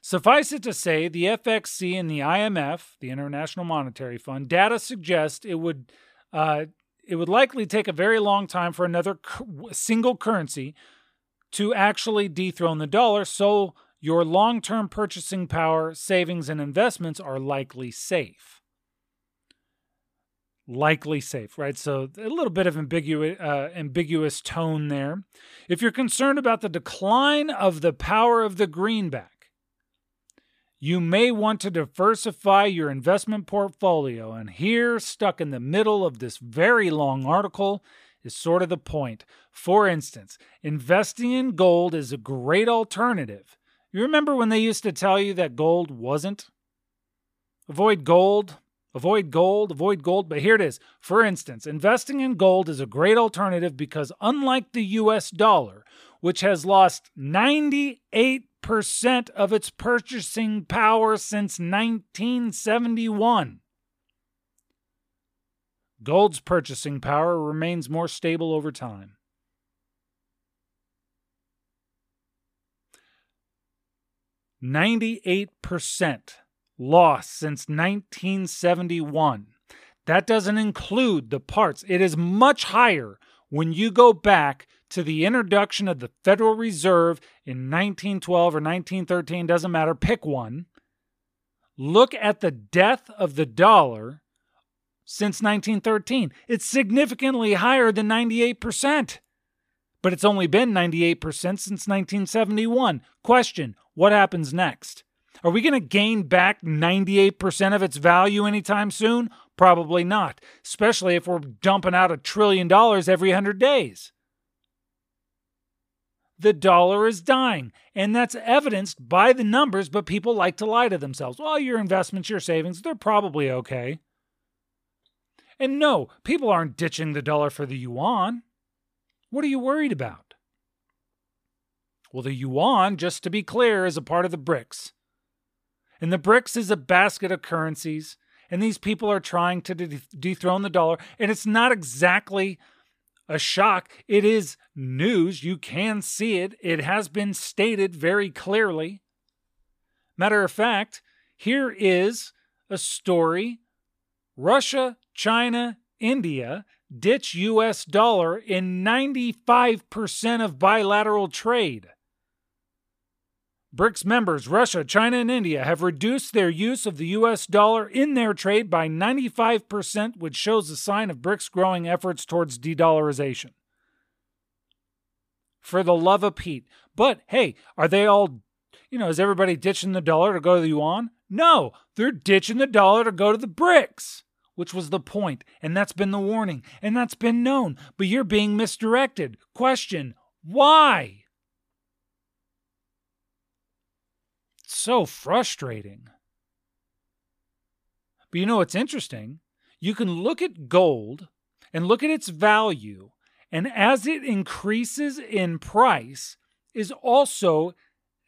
Suffice it to say, the FXC and the IMF, the International Monetary Fund, data suggest it would uh, it would likely take a very long time for another single currency to actually dethrone the dollar. So your long term purchasing power, savings, and investments are likely safe. Likely safe, right? So a little bit of ambiguous, uh, ambiguous tone there. If you're concerned about the decline of the power of the greenback, you may want to diversify your investment portfolio. And here, stuck in the middle of this very long article, is sort of the point. For instance, investing in gold is a great alternative. You remember when they used to tell you that gold wasn't? Avoid gold, avoid gold, avoid gold. But here it is. For instance, investing in gold is a great alternative because, unlike the US dollar, which has lost 98 percent of its purchasing power since 1971. Gold's purchasing power remains more stable over time. Ninety-eight percent loss since 1971. That doesn't include the parts. It is much higher when you go back to the introduction of the Federal Reserve in 1912 or 1913, doesn't matter, pick one. Look at the death of the dollar since 1913. It's significantly higher than 98%. But it's only been 98% since 1971. Question What happens next? Are we going to gain back 98% of its value anytime soon? Probably not, especially if we're dumping out a trillion dollars every 100 days the dollar is dying. And that's evidenced by the numbers, but people like to lie to themselves. Well, your investments, your savings, they're probably okay. And no, people aren't ditching the dollar for the yuan. What are you worried about? Well, the yuan, just to be clear, is a part of the BRICS. And the BRICS is a basket of currencies, and these people are trying to de- dethrone the dollar. And it's not exactly a shock. It is news. You can see it. It has been stated very clearly. Matter of fact, here is a story Russia, China, India ditch US dollar in 95% of bilateral trade. BRICS members Russia, China, and India have reduced their use of the US dollar in their trade by 95%, which shows a sign of BRICS' growing efforts towards de dollarization. For the love of Pete. But hey, are they all, you know, is everybody ditching the dollar to go to the yuan? No, they're ditching the dollar to go to the BRICS, which was the point, and that's been the warning, and that's been known. But you're being misdirected. Question why? so frustrating. But you know what's interesting? You can look at gold and look at its value, and as it increases in price, is also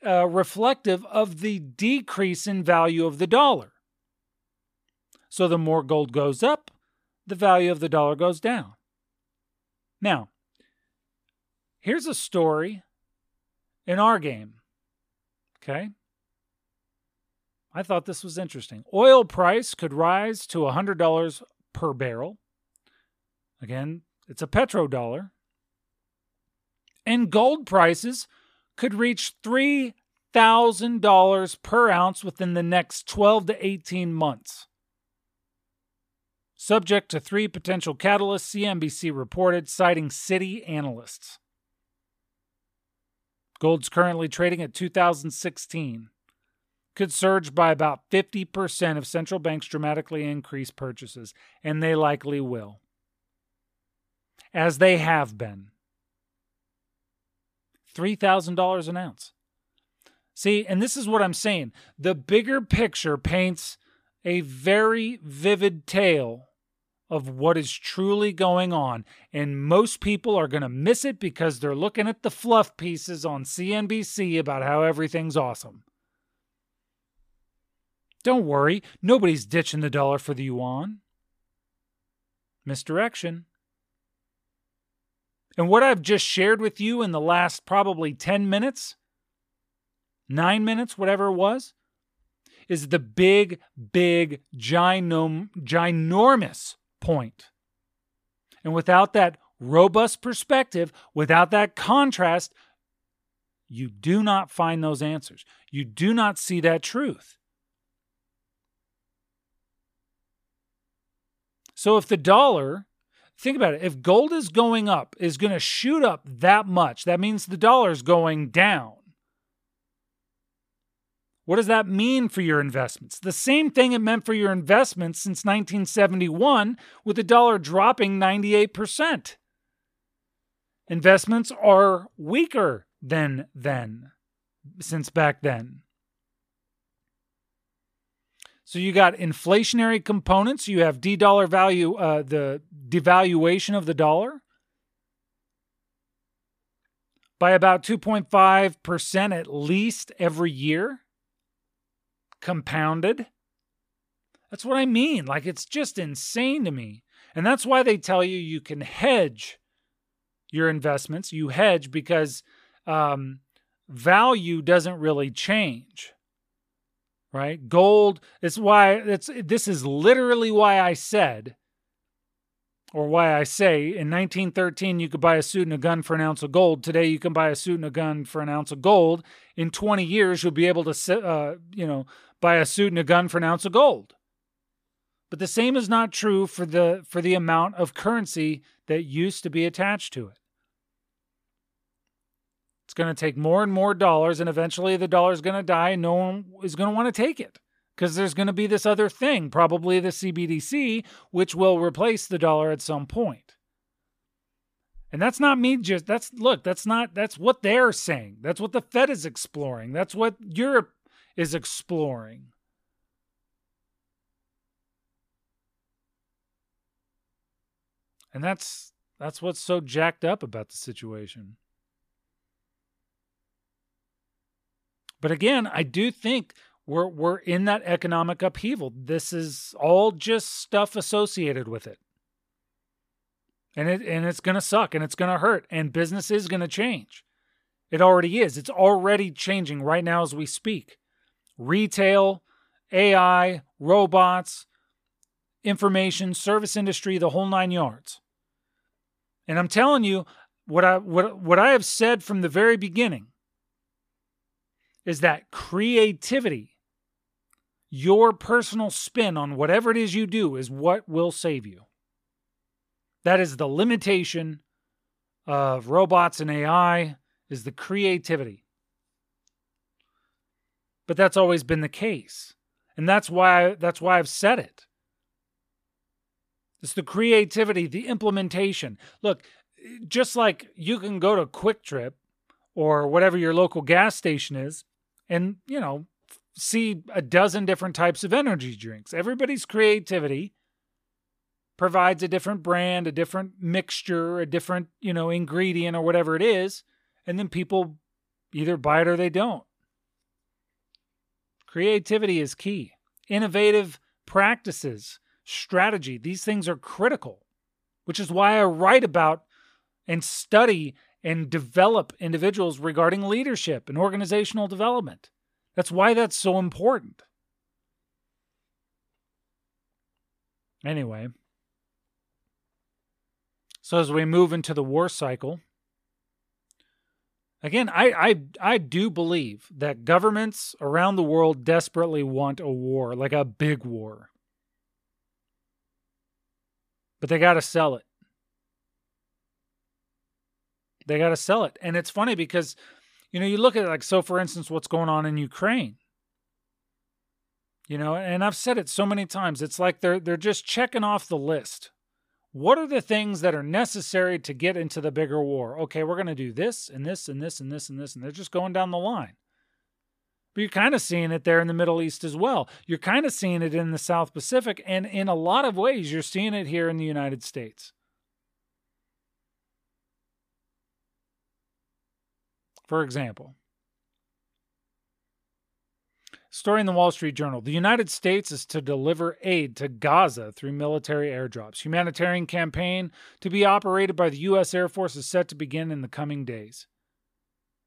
uh, reflective of the decrease in value of the dollar. So the more gold goes up, the value of the dollar goes down. Now, here's a story in Argaam. Okay? I thought this was interesting. Oil price could rise to $100 per barrel. Again, it's a petrodollar. And gold prices could reach $3,000 per ounce within the next 12 to 18 months. Subject to three potential catalysts, CNBC reported, citing Citi analysts. Gold's currently trading at 2016 could surge by about 50% if central banks dramatically increase purchases, and they likely will, as they have been. $3,000 an ounce. See, and this is what I'm saying. The bigger picture paints a very vivid tale of what is truly going on. And most people are going to miss it because they're looking at the fluff pieces on CNBC about how everything's awesome. Don't worry, nobody's ditching the dollar for the yuan. Misdirection. And what I've just shared with you in the last probably 10 minutes nine minutes, whatever it was, is the big, big, ginom- ginormous point. And without that robust perspective, without that contrast, you do not find those answers. You do not see that truth. So if the dollar, think about it, if gold is going up, is going to shoot up that much, that means the dollar is going down. What does that mean for your investments? The same thing it meant for your investments since 1971, with the dollar dropping 98%. Investments are weaker than then, since back then. So you got inflationary components. You have d dollar value, uh, the devaluation of the dollar by about 2.5% at least every year, compounded. That's what I mean. Like, it's just insane to me. And that's why they tell you you can hedge your investments. You hedge because um, value doesn't really change right? Gold. It's why it's this is literally why I said, or why I say, in 1913 you could buy a suit and a gun for an ounce of gold. Today you can buy a suit and a gun for an ounce of gold. In 20 years you'll be able to, uh, you know, buy a suit and a gun for an ounce of gold. But the same is not true for the for the amount of currency that used to be attached to it. It's going to take more and more dollars, and eventually the dollar is going to die, and no one is going to want to take it because there's going to be this other thing, probably the CBDC, which will replace the dollar at some point. And that's not me just that's look, that's not that's what they're saying. That's what the Fed is exploring. That's what Europe is exploring. And that's that's what's so jacked up about the situation. But again, I do think we're we're in that economic upheaval. This is all just stuff associated with it. And it and it's going to suck and it's going to hurt and business is going to change. It already is. It's already changing right now as we speak. Retail, AI, robots, information, service industry, the whole 9 yards. And I'm telling you what I what what I have said from the very beginning is that creativity, your personal spin on whatever it is you do, is what will save you. That is the limitation of robots and AI is the creativity. But that's always been the case. And that's why that's why I've said it. It's the creativity, the implementation. Look, just like you can go to QuikTrip or whatever your local gas station is and, you know, see a dozen different types of energy drinks. Everybody's creativity provides a different brand, a different mixture, a different, you know, ingredient or whatever it is, and then people either buy it or they don't. Creativity is key. Innovative practices, strategy, these things are critical, which is why I write about and study and develop individuals regarding leadership and organizational development. That's why that's so important. Anyway, so as we move into the war cycle, again, I, I I do believe that governments around the world desperately want a war, like a big war. But they got to sell it. They got to sell it. And it's funny because, you know, you look at like, so for instance, what's going on in Ukraine. You know, and I've said it so many times. It's like they're they're just checking off the list. What are the things that are necessary to get into the bigger war? Okay, we're going to do this and this and this and this and this and they're just going down the line. But you're kind of seeing it there in the Middle East as well. You're kind of seeing it in the South Pacific and in a lot of ways you're seeing it here in the United States. For example, story in the Wall Street Journal the United States is to deliver aid to Gaza through military airdrops. Humanitarian campaign to be operated by the U.S. Air Force is set to begin in the coming days.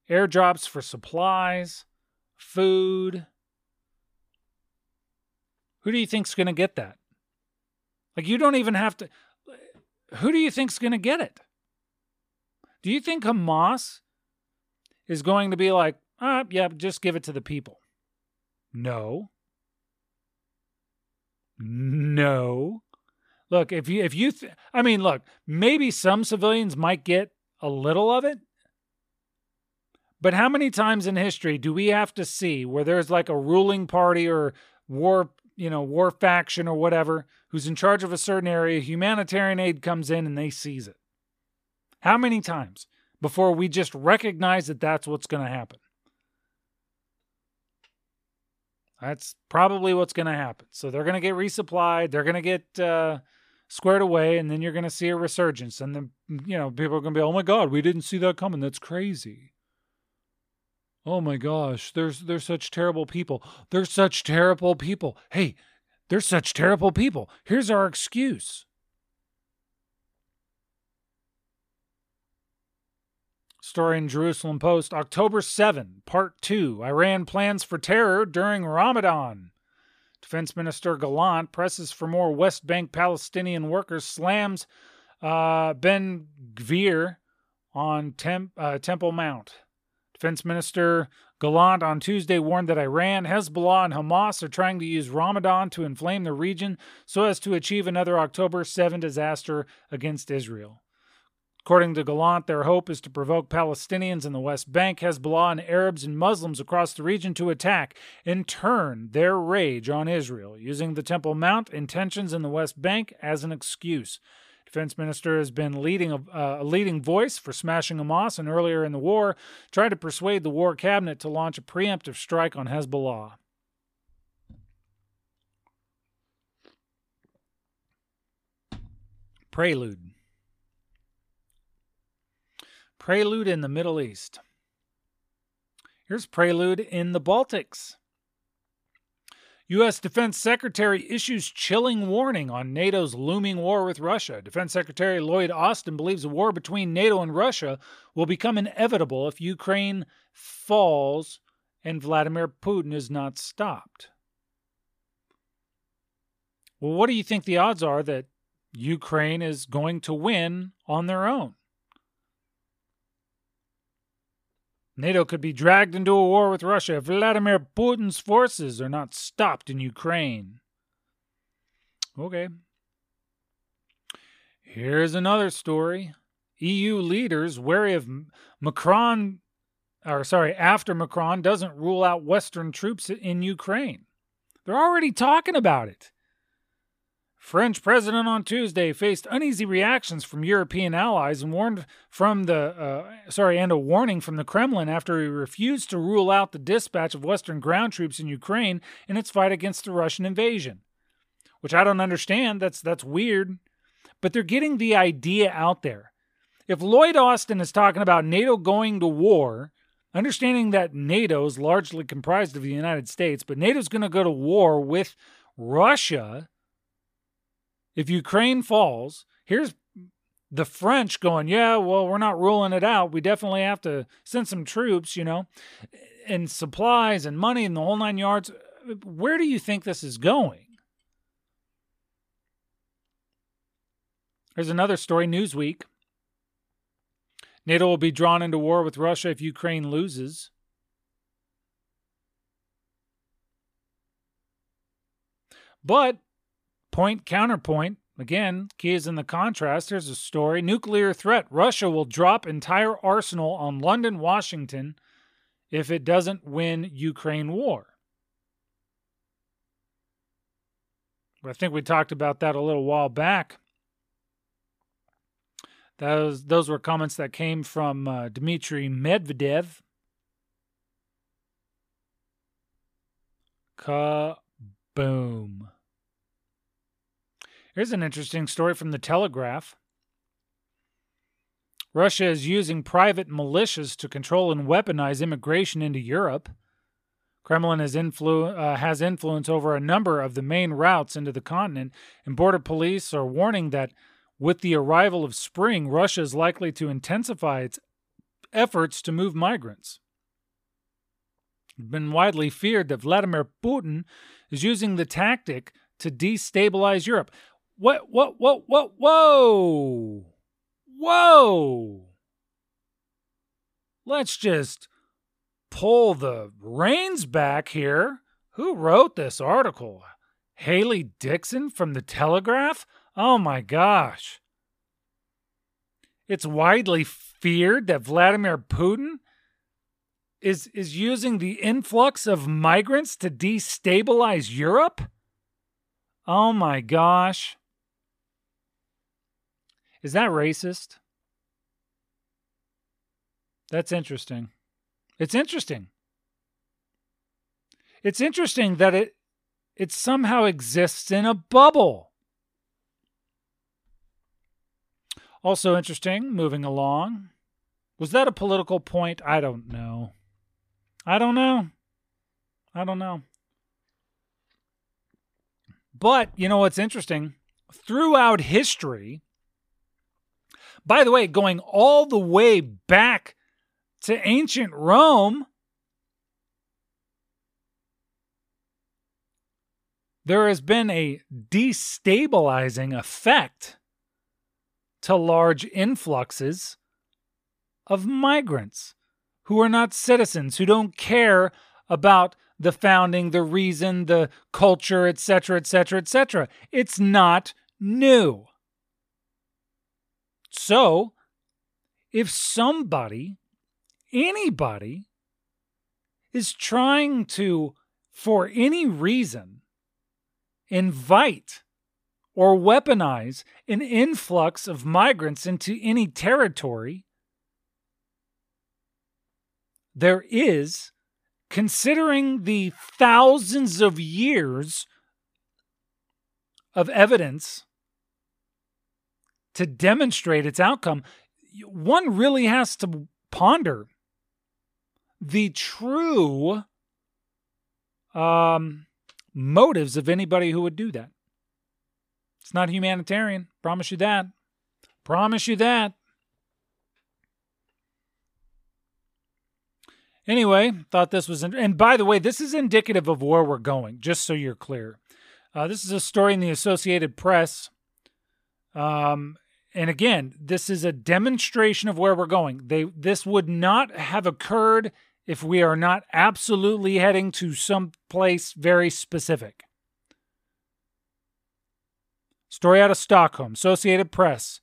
Airdrops for supplies, food. Who do you think's going to get that? Like you don't even have to who do you think's going to get it? Do you think Hamas is going to be like, "Ah, yeah, just give it to the people?" No. No. Look, if you if you th- I mean, look, maybe some civilians might get a little of it. But how many times in history do we have to see where there's like a ruling party or war, you know, war faction or whatever who's in charge of a certain area, humanitarian aid comes in and they seize it? How many times before we just recognize that that's what's going to happen? That's probably what's going to happen. So they're going to get resupplied. They're going to get uh, squared away, and then you're going to see a resurgence. And then, you know, people are going to be, oh my God, we didn't see that coming. That's crazy. Oh my gosh, there's they're such terrible people. They're such terrible people. Hey, they're such terrible people. Here's our excuse. Story in Jerusalem Post, October 7, Part 2. Iran plans for terror during Ramadan. Defense Minister Gallant presses for more West Bank Palestinian workers, slams uh, Ben Gvir on uh, Temple Mount. Defense Minister Gallant on Tuesday warned that Iran, Hezbollah, and Hamas are trying to use Ramadan to inflame the region so as to achieve another October 7 disaster against Israel. According to Gallant, their hope is to provoke Palestinians in the West Bank, Hezbollah, and Arabs and Muslims across the region to attack and turn their rage on Israel, using the Temple Mount intentions in the West Bank as an excuse. Defense Minister has been leading a, uh, a leading voice for smashing Hamas, and earlier in the war, tried to persuade the war cabinet to launch a preemptive strike on Hezbollah. Prelude. Prelude in the Middle East. Here's Prelude in the Baltics. U.S. Defense Secretary issues chilling warning on NATO's looming war with Russia. Defense Secretary Lloyd Austin believes a war between NATO and Russia will become inevitable if Ukraine falls and Vladimir Putin is not stopped. Well, what do you think the odds are that Ukraine is going to win on their own? NATO could be dragged into a war with Russia if Vladimir Putin's forces are not stopped in Ukraine. Okay. Here's another story. EU leaders wary of Macron, or sorry, after Macron doesn't rule out Western troops in Ukraine. They're already talking about it. French president on Tuesday faced uneasy reactions from European allies and warned from the uh, sorry and a warning from the Kremlin after he refused to rule out the dispatch of Western ground troops in Ukraine in its fight against the Russian invasion. Which I don't understand. That's that's weird, but they're getting the idea out there. If Lloyd Austin is talking about NATO going to war, understanding that NATO is largely comprised of the United States, but NATO's going to go to war with Russia if Ukraine falls, here's the French going, yeah, well, we're not ruling it out. We definitely have to send some troops, you know, and supplies and money and the whole nine yards. Where do you think this is going? Here's another story Newsweek. NATO will be drawn into war with Russia if Ukraine loses. But Point counterpoint. Again, key is in the contrast. Here's a story Nuclear threat. Russia will drop entire arsenal on London, Washington if it doesn't win Ukraine war. I think we talked about that a little while back. Those those were comments that came from uh, Dmitry Medvedev. Kaboom. Here's an interesting story from the Telegraph. Russia is using private militias to control and weaponize immigration into Europe. Kremlin has, influ- uh, has influence over a number of the main routes into the continent, and border police are warning that with the arrival of spring, Russia is likely to intensify its efforts to move migrants. It's been widely feared that Vladimir Putin is using the tactic to destabilize Europe. What, what, what, what, whoa! Whoa! Let's just pull the reins back here. Who wrote this article? Hayley Dixon from The Telegraph? Oh my gosh. It's widely feared that Vladimir Putin is is using the influx of migrants to destabilize Europe? Oh my gosh. Is that racist? That's interesting. It's interesting. It's interesting that it it somehow exists in a bubble. Also interesting, moving along. Was that a political point? I don't know. I don't know. I don't know. But you know what's interesting? Throughout history, by the way, going all the way back to ancient Rome, there has been a destabilizing effect to large influxes of migrants who are not citizens, who don't care about the founding, the reason, the culture, etc., etc., etc. It's not new. So, if somebody, anybody, is trying to, for any reason, invite or weaponize an influx of migrants into any territory, there is, considering the thousands of years of evidence to demonstrate its outcome, one really has to ponder the true um, motives of anybody who would do that. It's not humanitarian. Promise you that. Promise you that. Anyway, thought this was, and by the way, this is indicative of where we're going, just so you're clear. Uh, this is a story in the Associated Press. Um, and again, this is a demonstration of where we're going. They this would not have occurred if we are not absolutely heading to some place very specific. Story out of Stockholm, Associated Press.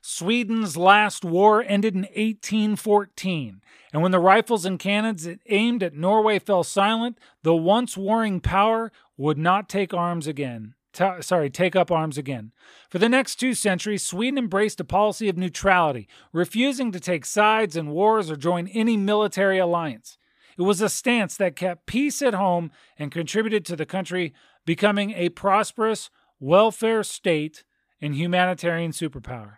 Sweden's last war ended in 1814, and when the rifles and cannons aimed at Norway fell silent, the once warring power would not take arms again. T- sorry, take up arms again. For the next two centuries, Sweden embraced a policy of neutrality, refusing to take sides in wars or join any military alliance. It was a stance that kept peace at home and contributed to the country becoming a prosperous welfare state and humanitarian superpower.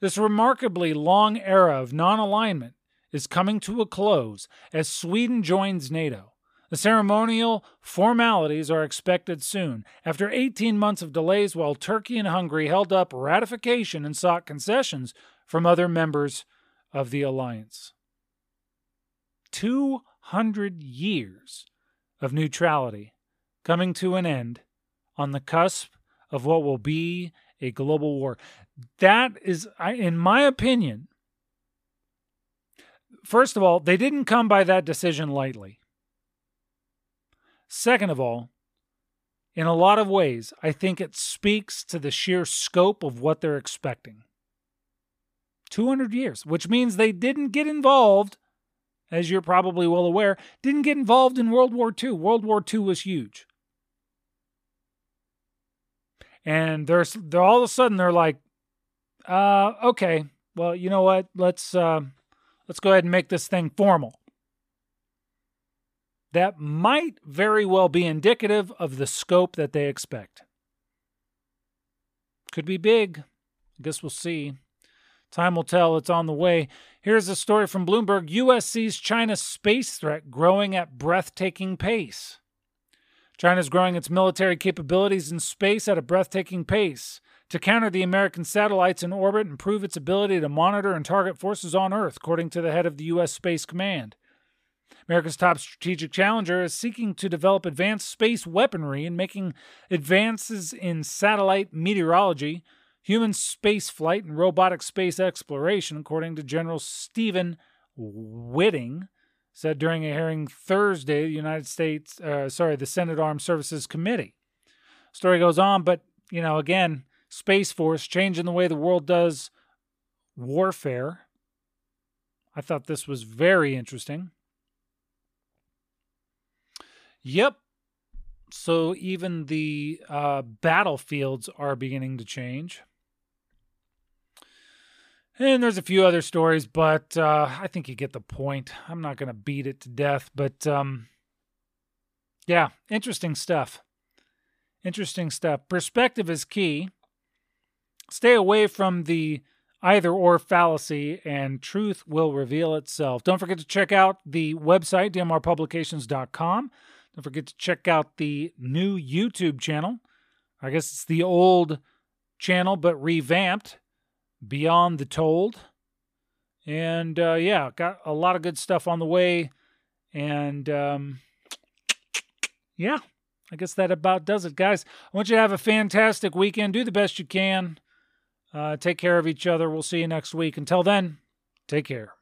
This remarkably long era of non alignment is coming to a close as Sweden joins NATO. The ceremonial formalities are expected soon, after 18 months of delays while Turkey and Hungary held up ratification and sought concessions from other members of the alliance. 200 years of neutrality coming to an end on the cusp of what will be a global war. That is, in my opinion, first of all, they didn't come by that decision lightly. Second of all, in a lot of ways, I think it speaks to the sheer scope of what they're expecting. 200 years, which means they didn't get involved, as you're probably well aware, didn't get involved in World War II. World War II was huge and they're, they're all of a sudden they're like, uh, okay, well, you know what? Let's uh, let's go ahead and make this thing formal. That might very well be indicative of the scope that they expect. Could be big. I guess we'll see. Time will tell. It's on the way. Here's a story from Bloomberg U.S. sees China's space threat growing at breathtaking pace. China is growing its military capabilities in space at a breathtaking pace to counter the American satellites in orbit and prove its ability to monitor and target forces on Earth, according to the head of the U.S. Space Command. America's top strategic challenger is seeking to develop advanced space weaponry and making advances in satellite meteorology, human space flight, and robotic space exploration, according to General Stephen Whiting, said during a hearing Thursday, the United States, uh, sorry, the Senate Armed Services Committee. Story goes on, but, you know, again, Space Force changing the way the world does warfare. I thought this was very interesting. Yep. So even the uh, battlefields are beginning to change. And there's a few other stories, but uh, I think you get the point. I'm not going to beat it to death, but um, yeah, interesting stuff. Interesting stuff. Perspective is key. Stay away from the either or fallacy, and truth will reveal itself. Don't forget to check out the website, dmrpublications.com. Don't forget to check out the new YouTube channel. I guess it's the old channel, but revamped Beyond the Told. And uh, yeah, got a lot of good stuff on the way. And um, yeah, I guess that about does it, guys. I want you to have a fantastic weekend. Do the best you can. Uh, take care of each other. We'll see you next week. Until then, take care.